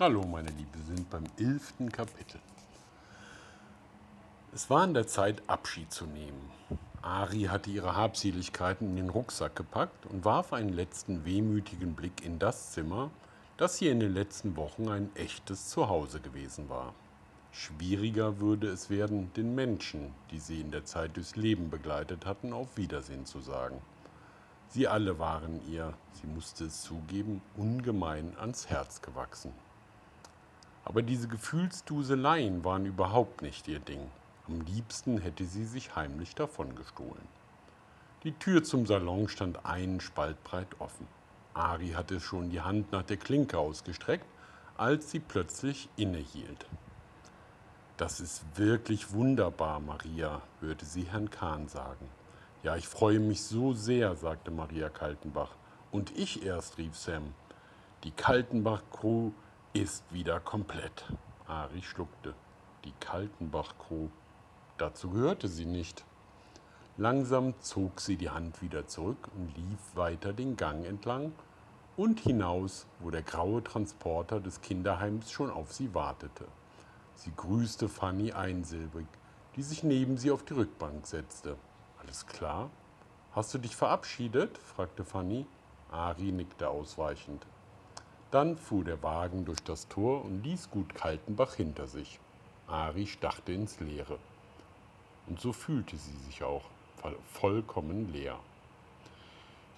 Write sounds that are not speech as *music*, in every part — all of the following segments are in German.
Hallo meine Liebe, wir sind beim elften Kapitel. Es war an der Zeit, Abschied zu nehmen. Ari hatte ihre Habseligkeiten in den Rucksack gepackt und warf einen letzten wehmütigen Blick in das Zimmer, das hier in den letzten Wochen ein echtes Zuhause gewesen war. Schwieriger würde es werden, den Menschen, die sie in der Zeit durchs Leben begleitet hatten, auf Wiedersehen zu sagen. Sie alle waren ihr, sie musste es zugeben, ungemein ans Herz gewachsen. Aber diese Gefühlsduseleien waren überhaupt nicht ihr Ding. Am liebsten hätte sie sich heimlich davongestohlen. Die Tür zum Salon stand einen Spalt breit offen. Ari hatte schon die Hand nach der Klinke ausgestreckt, als sie plötzlich innehielt. Das ist wirklich wunderbar, Maria, hörte sie Herrn Kahn sagen. Ja, ich freue mich so sehr, sagte Maria Kaltenbach. Und ich erst, rief Sam. Die Kaltenbach-Crew ist wieder komplett. Ari schluckte. Die Kaltenbach-Crew. Dazu gehörte sie nicht. Langsam zog sie die Hand wieder zurück und lief weiter den Gang entlang und hinaus, wo der graue Transporter des Kinderheims schon auf sie wartete. Sie grüßte Fanny einsilbig, die sich neben sie auf die Rückbank setzte. Alles klar? Hast du dich verabschiedet? fragte Fanny. Ari nickte ausweichend. Dann fuhr der Wagen durch das Tor und ließ Gut Kaltenbach hinter sich. Ari starrte ins Leere. Und so fühlte sie sich auch, vollkommen leer.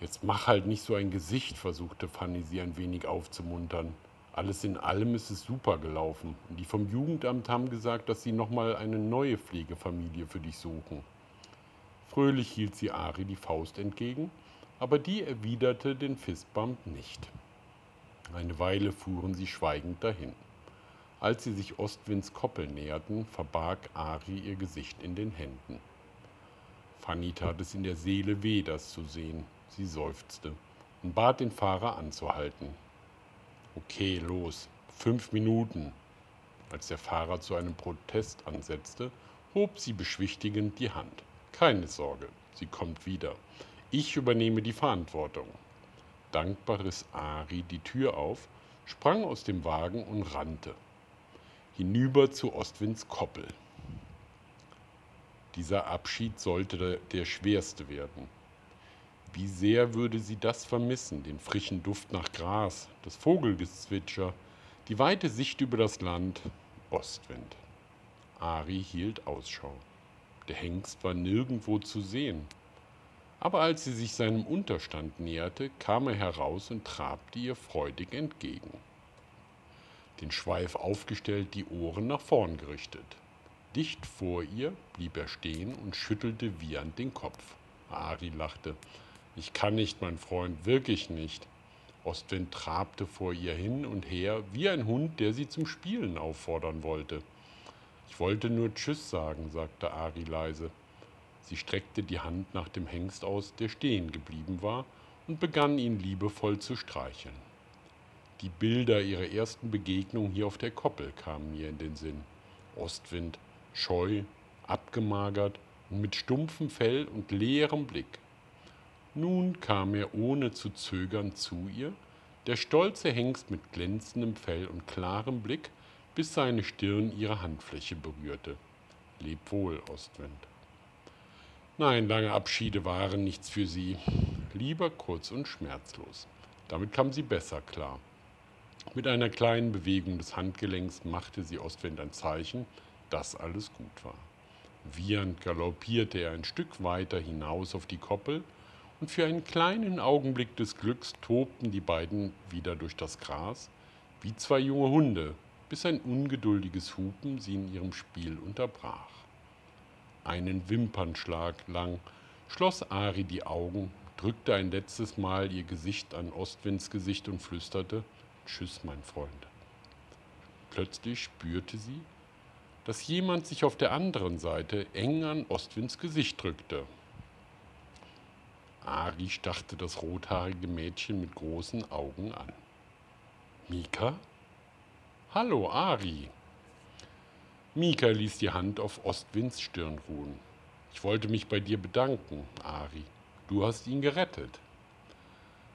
Jetzt mach halt nicht so ein Gesicht, versuchte Fanny sie ein wenig aufzumuntern. Alles in allem ist es super gelaufen. Und die vom Jugendamt haben gesagt, dass sie nochmal eine neue Pflegefamilie für dich suchen. Fröhlich hielt sie Ari die Faust entgegen, aber die erwiderte den Fistbump nicht. Eine Weile fuhren sie schweigend dahin. Als sie sich Ostwinds Koppel näherten, verbarg Ari ihr Gesicht in den Händen. Fanny tat es in der Seele weh, das zu sehen. Sie seufzte und bat den Fahrer anzuhalten. Okay, los, fünf Minuten. Als der Fahrer zu einem Protest ansetzte, hob sie beschwichtigend die Hand. Keine Sorge, sie kommt wieder. Ich übernehme die Verantwortung. Dankbar riss Ari die Tür auf, sprang aus dem Wagen und rannte. Hinüber zu Ostwinds Koppel. Dieser Abschied sollte der schwerste werden. Wie sehr würde sie das vermissen, den frischen Duft nach Gras, das Vogelgezwitscher, die weite Sicht über das Land, Ostwind. Ari hielt Ausschau. Der Hengst war nirgendwo zu sehen. Aber als sie sich seinem Unterstand näherte, kam er heraus und trabte ihr freudig entgegen. Den Schweif aufgestellt, die Ohren nach vorn gerichtet. Dicht vor ihr blieb er stehen und schüttelte wiehernd den Kopf. Ari lachte. Ich kann nicht, mein Freund, wirklich nicht. Ostwind trabte vor ihr hin und her wie ein Hund, der sie zum Spielen auffordern wollte. Ich wollte nur Tschüss sagen, sagte Ari leise. Sie streckte die Hand nach dem Hengst aus, der stehen geblieben war, und begann ihn liebevoll zu streicheln. Die Bilder ihrer ersten Begegnung hier auf der Koppel kamen mir in den Sinn. Ostwind, scheu, abgemagert und mit stumpfem Fell und leerem Blick. Nun kam er ohne zu zögern zu ihr, der stolze Hengst mit glänzendem Fell und klarem Blick, bis seine Stirn ihre Handfläche berührte. Leb wohl, Ostwind. Nein, lange Abschiede waren nichts für sie. Lieber kurz und schmerzlos. Damit kam sie besser klar. Mit einer kleinen Bewegung des Handgelenks machte sie Ostwind ein Zeichen, dass alles gut war. Wiehernd galoppierte er ein Stück weiter hinaus auf die Koppel, und für einen kleinen Augenblick des Glücks tobten die beiden wieder durch das Gras, wie zwei junge Hunde, bis ein ungeduldiges Hupen sie in ihrem Spiel unterbrach. Einen Wimpernschlag lang schloss Ari die Augen, drückte ein letztes Mal ihr Gesicht an Ostwinds Gesicht und flüsterte Tschüss, mein Freund. Plötzlich spürte sie, dass jemand sich auf der anderen Seite eng an Ostwinds Gesicht drückte. Ari starrte das rothaarige Mädchen mit großen Augen an. Mika? Hallo, Ari, Mika ließ die Hand auf Ostwinds Stirn ruhen. Ich wollte mich bei dir bedanken, Ari. Du hast ihn gerettet.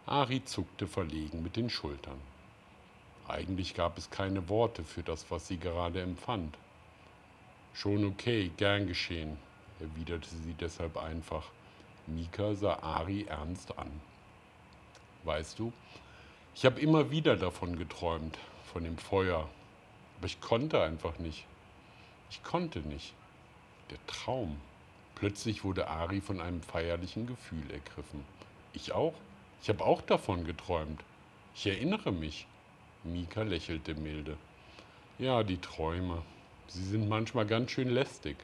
Ari zuckte verlegen mit den Schultern. Eigentlich gab es keine Worte für das, was sie gerade empfand. Schon okay, gern geschehen, erwiderte sie deshalb einfach. Mika sah Ari ernst an. Weißt du, ich habe immer wieder davon geträumt, von dem Feuer, aber ich konnte einfach nicht. Ich konnte nicht. Der Traum. Plötzlich wurde Ari von einem feierlichen Gefühl ergriffen. Ich auch. Ich habe auch davon geträumt. Ich erinnere mich. Mika lächelte milde. Ja, die Träume. Sie sind manchmal ganz schön lästig,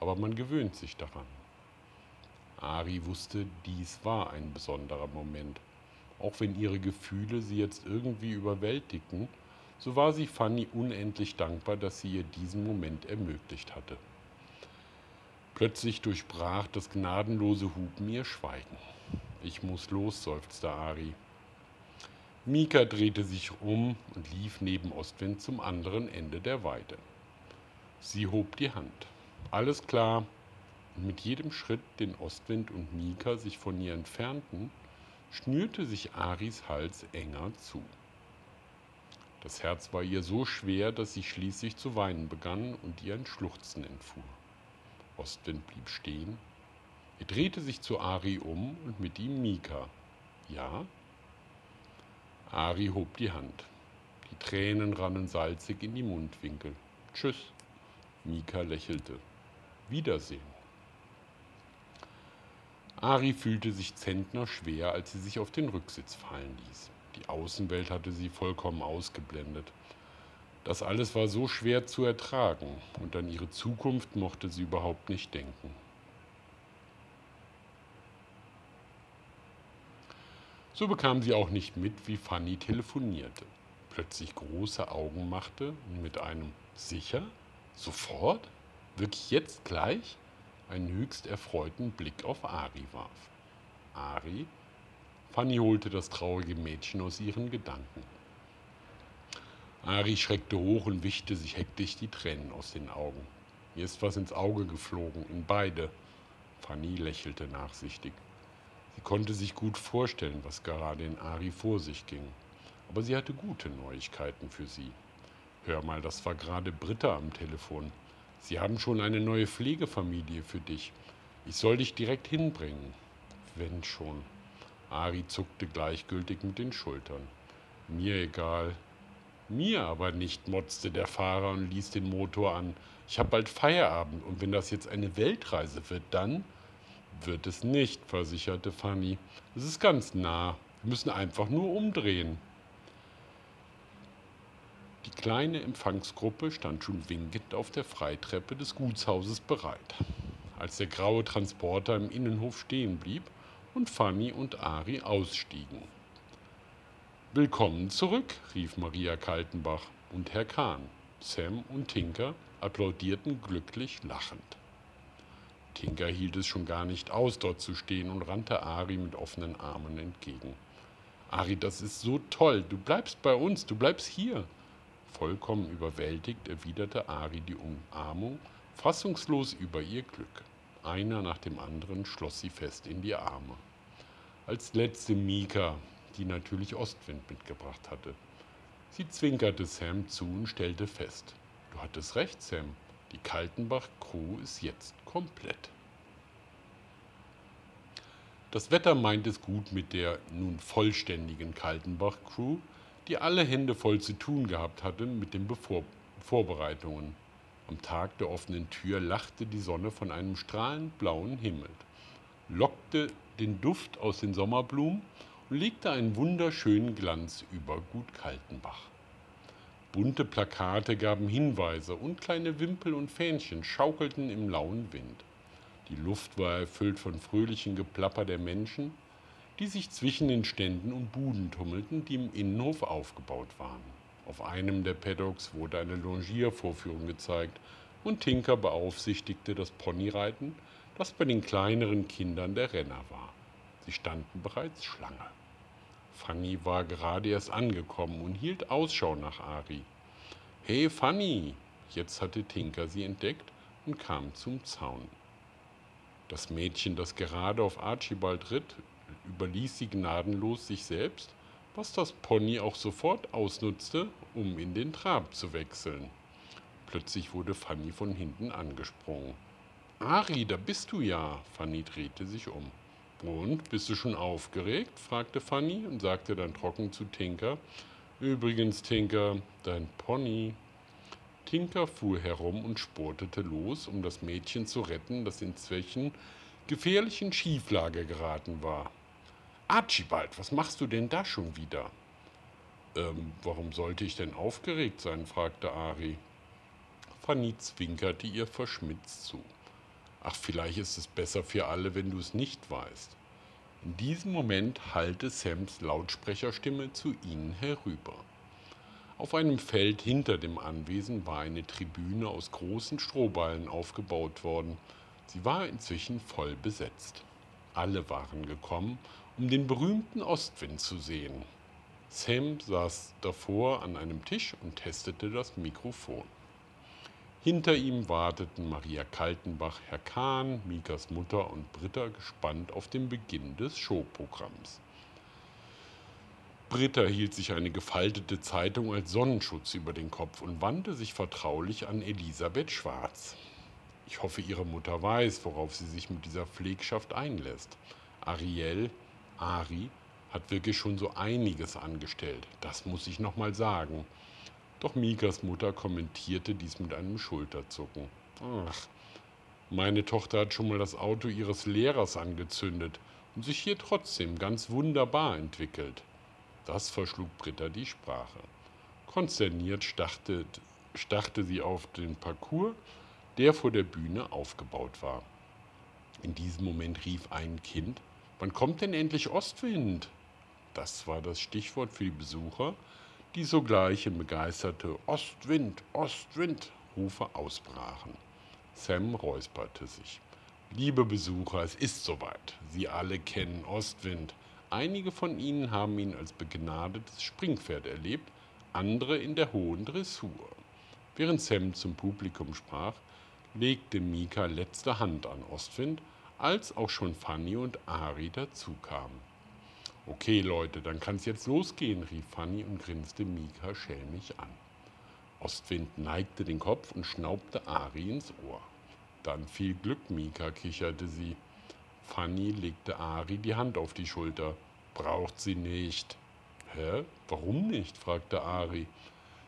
aber man gewöhnt sich daran. Ari wusste, dies war ein besonderer Moment. Auch wenn ihre Gefühle sie jetzt irgendwie überwältigten, so war sie Fanny unendlich dankbar, dass sie ihr diesen Moment ermöglicht hatte. Plötzlich durchbrach das gnadenlose Hupen ihr Schweigen. Ich muss los, seufzte Ari. Mika drehte sich um und lief neben Ostwind zum anderen Ende der Weide. Sie hob die Hand. Alles klar. Und mit jedem Schritt, den Ostwind und Mika sich von ihr entfernten, schnürte sich Aris Hals enger zu. Das Herz war ihr so schwer, dass sie schließlich zu weinen begann und ihr ein Schluchzen entfuhr. Ostwind blieb stehen. Er drehte sich zu Ari um und mit ihm Mika. Ja? Ari hob die Hand. Die Tränen rannen salzig in die Mundwinkel. Tschüss. Mika lächelte. Wiedersehen. Ari fühlte sich zentnerschwer, als sie sich auf den Rücksitz fallen ließ. Die Außenwelt hatte sie vollkommen ausgeblendet. Das alles war so schwer zu ertragen und an ihre Zukunft mochte sie überhaupt nicht denken. So bekam sie auch nicht mit, wie Fanny telefonierte, plötzlich große Augen machte und mit einem Sicher? Sofort? Wirklich jetzt gleich? einen höchst erfreuten Blick auf Ari warf. Ari Fanny holte das traurige Mädchen aus ihren Gedanken. Ari schreckte hoch und wischte sich hektisch die Tränen aus den Augen. Mir ist was ins Auge geflogen, in beide. Fanny lächelte nachsichtig. Sie konnte sich gut vorstellen, was gerade in Ari vor sich ging. Aber sie hatte gute Neuigkeiten für sie. Hör mal, das war gerade Britta am Telefon. Sie haben schon eine neue Pflegefamilie für dich. Ich soll dich direkt hinbringen. Wenn schon. Ari zuckte gleichgültig mit den Schultern. Mir egal. Mir aber nicht, motzte der Fahrer und ließ den Motor an. Ich habe bald Feierabend und wenn das jetzt eine Weltreise wird, dann wird es nicht, versicherte Fanny. Es ist ganz nah. Wir müssen einfach nur umdrehen. Die kleine Empfangsgruppe stand schon winkend auf der Freitreppe des Gutshauses bereit. Als der graue Transporter im Innenhof stehen blieb, und Fanny und Ari ausstiegen. Willkommen zurück, rief Maria Kaltenbach und Herr Kahn. Sam und Tinker applaudierten glücklich lachend. Tinker hielt es schon gar nicht aus, dort zu stehen und rannte Ari mit offenen Armen entgegen. Ari, das ist so toll. Du bleibst bei uns, du bleibst hier. Vollkommen überwältigt erwiderte Ari die Umarmung, fassungslos über ihr Glück. Einer nach dem anderen schloss sie fest in die Arme. Als letzte Mika, die natürlich Ostwind mitgebracht hatte. Sie zwinkerte Sam zu und stellte fest: Du hattest recht, Sam. Die Kaltenbach-Crew ist jetzt komplett. Das Wetter meint es gut mit der nun vollständigen Kaltenbach-Crew, die alle Hände voll zu tun gehabt hatte mit den Bevor Vorbereitungen. Am Tag der offenen Tür lachte die Sonne von einem strahlend blauen Himmel, lockte den Duft aus den Sommerblumen und legte einen wunderschönen Glanz über Gut Kaltenbach. Bunte Plakate gaben Hinweise und kleine Wimpel und Fähnchen schaukelten im lauen Wind. Die Luft war erfüllt von fröhlichem Geplapper der Menschen, die sich zwischen den Ständen und Buden tummelten, die im Innenhof aufgebaut waren. Auf einem der Paddocks wurde eine Longiervorführung gezeigt und Tinker beaufsichtigte das Ponyreiten, das bei den kleineren Kindern der Renner war. Sie standen bereits Schlange. Fanny war gerade erst angekommen und hielt Ausschau nach Ari. Hey Fanny! Jetzt hatte Tinker sie entdeckt und kam zum Zaun. Das Mädchen, das gerade auf Archibald ritt, überließ sie gnadenlos sich selbst was das Pony auch sofort ausnutzte, um in den Trab zu wechseln. Plötzlich wurde Fanny von hinten angesprungen. Ari, da bist du ja. Fanny drehte sich um. Und, bist du schon aufgeregt? fragte Fanny und sagte dann trocken zu Tinker. Übrigens, Tinker, dein Pony. Tinker fuhr herum und sportete los, um das Mädchen zu retten, das inzwischen gefährlich in Schieflage geraten war. Archibald, was machst du denn da schon wieder? Ähm, warum sollte ich denn aufgeregt sein? fragte Ari. Fanny zwinkerte ihr verschmitzt zu. Ach, vielleicht ist es besser für alle, wenn du es nicht weißt. In diesem Moment hallte Sams Lautsprecherstimme zu ihnen herüber. Auf einem Feld hinter dem Anwesen war eine Tribüne aus großen Strohballen aufgebaut worden. Sie war inzwischen voll besetzt. Alle waren gekommen, um den berühmten Ostwind zu sehen. Sam saß davor an einem Tisch und testete das Mikrofon. Hinter ihm warteten Maria Kaltenbach, Herr Kahn, Mikas Mutter und Britta gespannt auf den Beginn des Showprogramms. Britta hielt sich eine gefaltete Zeitung als Sonnenschutz über den Kopf und wandte sich vertraulich an Elisabeth Schwarz. Ich hoffe, Ihre Mutter weiß, worauf sie sich mit dieser Pflegschaft einlässt. Ariel, Ari, hat wirklich schon so einiges angestellt. Das muss ich noch mal sagen. Doch Mikas Mutter kommentierte dies mit einem Schulterzucken. Ach, meine Tochter hat schon mal das Auto ihres Lehrers angezündet und sich hier trotzdem ganz wunderbar entwickelt. Das verschlug Britta die Sprache. Konsterniert starrte, starrte sie auf den Parcours der vor der Bühne aufgebaut war. In diesem Moment rief ein Kind, wann kommt denn endlich Ostwind? Das war das Stichwort für die Besucher, die sogleich in begeisterte Ostwind, Ostwind Rufe ausbrachen. Sam räusperte sich. Liebe Besucher, es ist soweit. Sie alle kennen Ostwind. Einige von Ihnen haben ihn als begnadetes Springpferd erlebt, andere in der hohen Dressur. Während Sam zum Publikum sprach, legte Mika letzte Hand an Ostwind, als auch schon Fanny und Ari dazukamen. Okay, Leute, dann kann's jetzt losgehen, rief Fanny und grinste Mika schelmig an. Ostwind neigte den Kopf und schnaubte Ari ins Ohr. Dann viel Glück, Mika, kicherte sie. Fanny legte Ari die Hand auf die Schulter. Braucht sie nicht. Hä? Warum nicht? fragte Ari.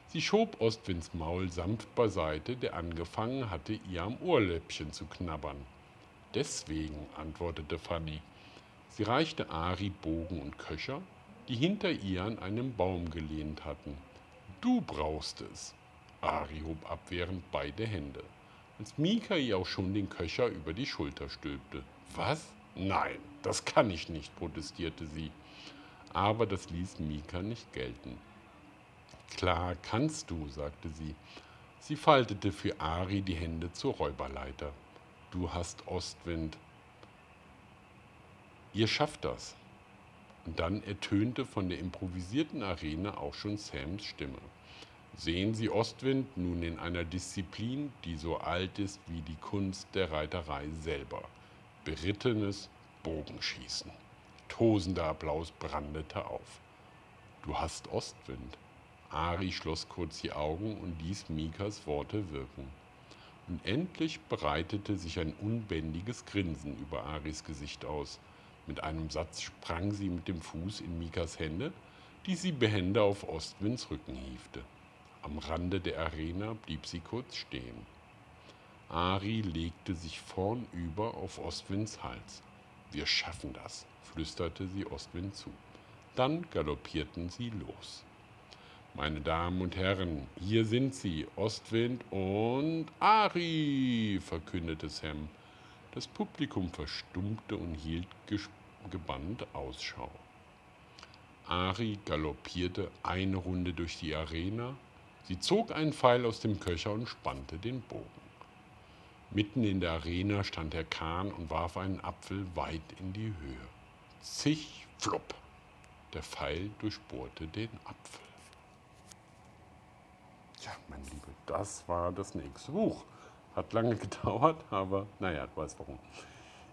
Sie schob Ostwinds Maul sanft beiseite, der angefangen hatte, ihr am Ohrläppchen zu knabbern. Deswegen, antwortete Fanny. Sie reichte Ari Bogen und Köcher, die hinter ihr an einem Baum gelehnt hatten. Du brauchst es. Ari hob abwehrend beide Hände, als Mika ihr auch schon den Köcher über die Schulter stülpte. Was? Nein, das kann ich nicht, protestierte sie. Aber das ließ Mika nicht gelten. Klar kannst du, sagte sie. Sie faltete für Ari die Hände zur Räuberleiter. Du hast Ostwind. Ihr schafft das. Und dann ertönte von der improvisierten Arena auch schon Sams Stimme. Sehen Sie Ostwind nun in einer Disziplin, die so alt ist wie die Kunst der Reiterei selber. Berittenes Bogenschießen. Tosender Applaus brandete auf. Du hast Ostwind. Ari schloss kurz die Augen und ließ Mikas Worte wirken. Und endlich breitete sich ein unbändiges Grinsen über Aris Gesicht aus. Mit einem Satz sprang sie mit dem Fuß in Mikas Hände, die sie behende auf Ostwinds Rücken hiefte. Am Rande der Arena blieb sie kurz stehen. Ari legte sich vornüber auf Ostwinds Hals. Wir schaffen das, flüsterte sie Ostwind zu. Dann galoppierten sie los. Meine Damen und Herren, hier sind sie, Ostwind und Ari, verkündete Sam. Das Publikum verstummte und hielt gebannt Ausschau. Ari galoppierte eine Runde durch die Arena. Sie zog einen Pfeil aus dem Köcher und spannte den Bogen. Mitten in der Arena stand Herr Kahn und warf einen Apfel weit in die Höhe. Zig, flupp! Der Pfeil durchbohrte den Apfel. Ja, mein Liebe, das war das nächste Buch. Hat lange *laughs* gedauert, aber naja, du weißt warum.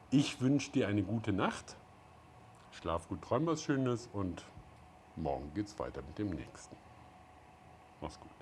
Ich wünsche dir eine gute Nacht. Schlaf gut, träum was Schönes und Morgen geht's weiter mit dem nächsten. Mach's gut.